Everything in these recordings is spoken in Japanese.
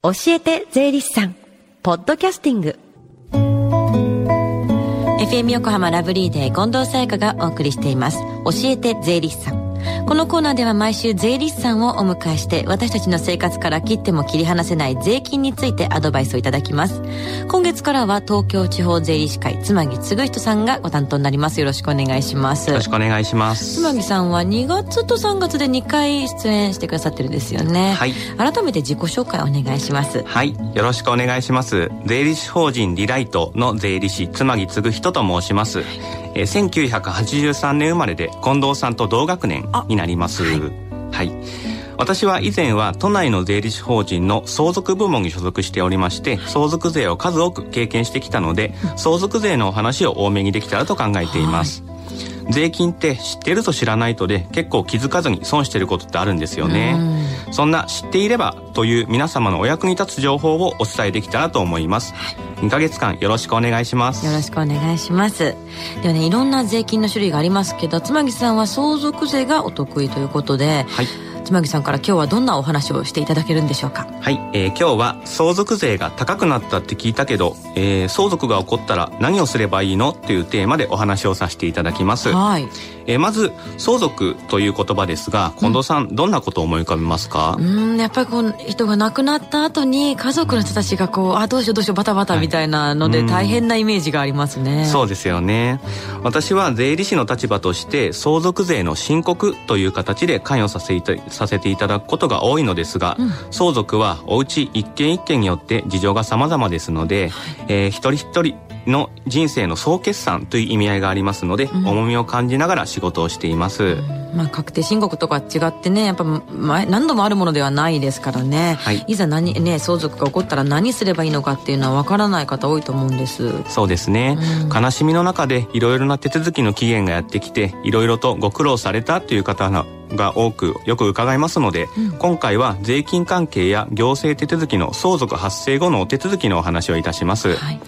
教えて税理士さん。ポッドキャスティング。FM 横浜ラブリーデー近藤沙耶香がお送りしています。教えて税理士さん。このコーナーでは毎週税理士さんをお迎えして私たちの生活から切っても切り離せない税金についてアドバイスをいただきます。今月からは東京地方税理士会妻木嗣人さんがご担当になります。よろしくお願いします。よろしくお願いします。妻木さんは2月と3月で2回出演してくださってるんですよね。はい。改めて自己紹介お願いします。はい。よろしくお願いします。税理士法人リライトの税理士妻木嗣人と申します、えー、1983年生まれで近藤さんと同学年になります。はい、私は以前は都内の税理士法人の相続部門に所属しておりまして相続税を数多く経験してきたので相続税のお話を多めにできたらと考えています、税金って知ってると知らないとで結構気づかずに損してることってあるんですよね。そんな知っていればという皆様のお役に立つ情報をお伝えできたらと思います2ヶ月間よろしくお願いします。よろしくお願いします。ではねいろんな税金の種類がありますけど妻木さんは相続税がお得意ということで、はい。妻木さんから今日はどんなお話をしていただけるんでしょうか？はい、えー今日は相続税が高くなったって聞いたけど、えー相続が起こったら何をすればいいのというテーマでお話をさせていただきます、はい。えーまず相続という言葉ですが近藤さん、どんなことを思い浮かべますか、うんやっぱりこう人が亡くなった後に家族の人たちがこうあどうしようどうしようバタバタみたいなのではい大変なイメージがありますね、そうですよね。私は税理士の立場として相続税の申告という形で関与させていたさせていただくことが多いのですが、相続はお家一軒一軒によって事情が様々ですので、えー一人一人の人生の総決算という意味合いがありますので、重みを感じながら仕事をしています、まあ、確定申告とか違ってねやっぱ前何度もあるものではないですからね、はい。ざ何、ね、相続が起こったら何すればいいのかっていうのは分からない方多いと思うんです。そうですね、悲しみの中でいろいろな手続きの期限がやってきていろいろとご苦労されたという方がが多くよく伺いますので、今回は税金関係や行政手続きの相続発生後のお手続きのお話をいたします、はい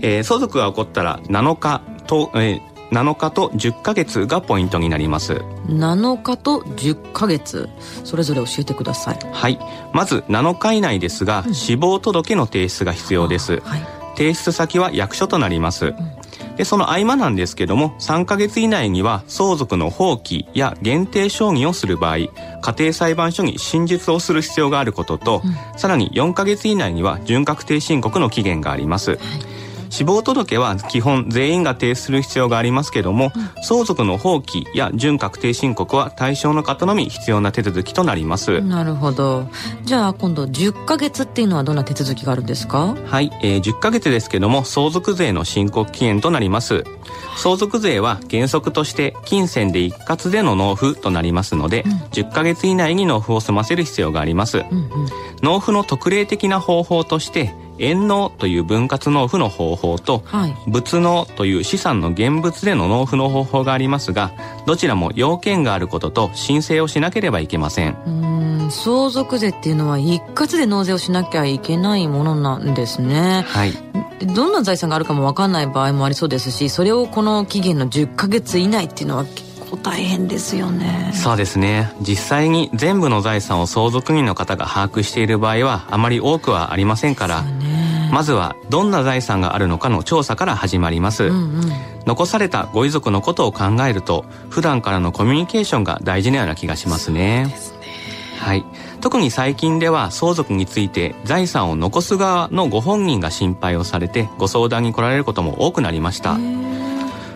えー相続が起こったら7日と、えー7日と10ヶ月がポイントになります。7日と10ヶ月。それぞれ教えてください。はい。まず7日以内ですが、死亡届の提出が必要です、はい。提出先は役所となります、でその合間なんですけども3ヶ月以内には相続の放棄や限定承認をする場合家庭裁判所に真実をする必要があることと、さらに4ヶ月以内には準確定申告の期限があります、死亡届は基本全員が提出する必要がありますけども、相続の放棄や準確定申告は対象の方のみ必要な手続きとなります、なるほど。じゃあ今度10ヶ月っていうのはどんな手続きがあるんですか？はい、えー10ヶ月ですけども相続税の申告期限となります。相続税は原則として金銭で一括での納付となりますので、10ヶ月以内に納付を済ませる必要があります、納付の特例的な方法として円納という分割納付の方法と、はい。物納という資産の現物での納付の方法がありますがどちらも要件があることと申請をしなければいけません。うーん相続税っていうのは一括で納税をしなきゃいけないものなんですね。はい。どんな財産があるかも分かんない場合もありそうですしそれをこの期限の10ヶ月以内っていうのは結構大変ですよね。そうですね。実際に全部の財産を相続人の方が把握している場合はあまり多くはありませんからまずはどんな財産があるのかの調査から始まります、うんうん。残されたご遺族のことを考えると普段からのコミュニケーションが大事なような気がしますね。はい。特に最近では相続について財産を残す側のご本人が心配をされてご相談に来られることも多くなりました。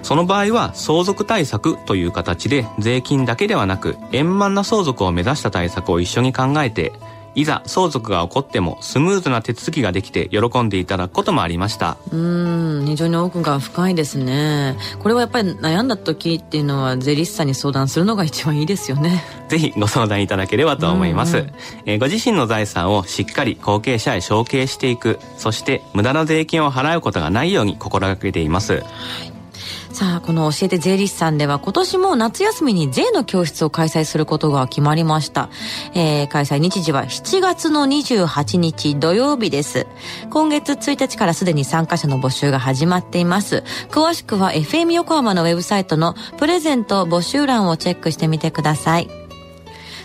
その場合は相続対策という形で税金だけではなく円満な相続を目指した対策を一緒に考えていざ相続が起こってもスムーズな手続きができて喜んでいただくこともありました。うーん非常に奥が深いですね。これはやっぱり悩んだ時っていうのは税理士さんに相談するのが一番いいですよね。ぜひご相談いただければと思います、うんうん。えーご自身の財産をしっかり後継者へ承継していく。そして無駄な税金を払うことがないように心がけていますさあこの教えて税理士さんでは今年も夏休みに税の教室を開催することが決まりました、えー開催日時は7月の28日土曜日です。今月1日からすでに参加者の募集が始まっています。詳しくは FM 横浜のウェブサイトのプレゼント募集欄をチェックしてみてください。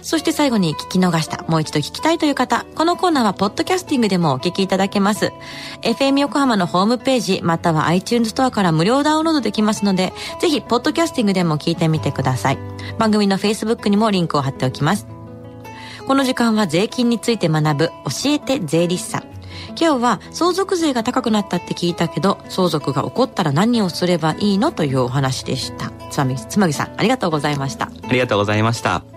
そして最後に聞き逃した、もう一度聞きたいという方、このコーナーはポッドキャスティングでもお聞きいただけます。FM 横浜のホームページ、または iTunes ストアから無料ダウンロードできますので、ぜひ、ポッドキャスティングでも聞いてみてください。番組の Facebook にもリンクを貼っておきます。この時間は税金について学ぶ、教えて税理士さん。今日は相続税が高くなったって聞いたけど相続が起こったら何をすればいいのというお話でしたつまみつまぎさんありがとうございましたありがとうございました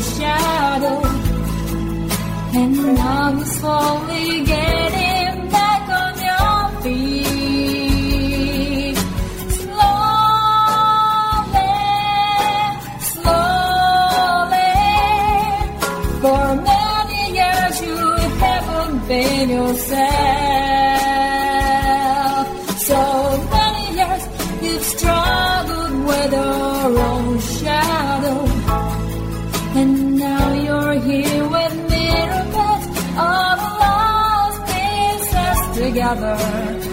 Shadow, and now you're slowly getting back on your feet. Slowly, slowly. For many years you haven't been yourself. together.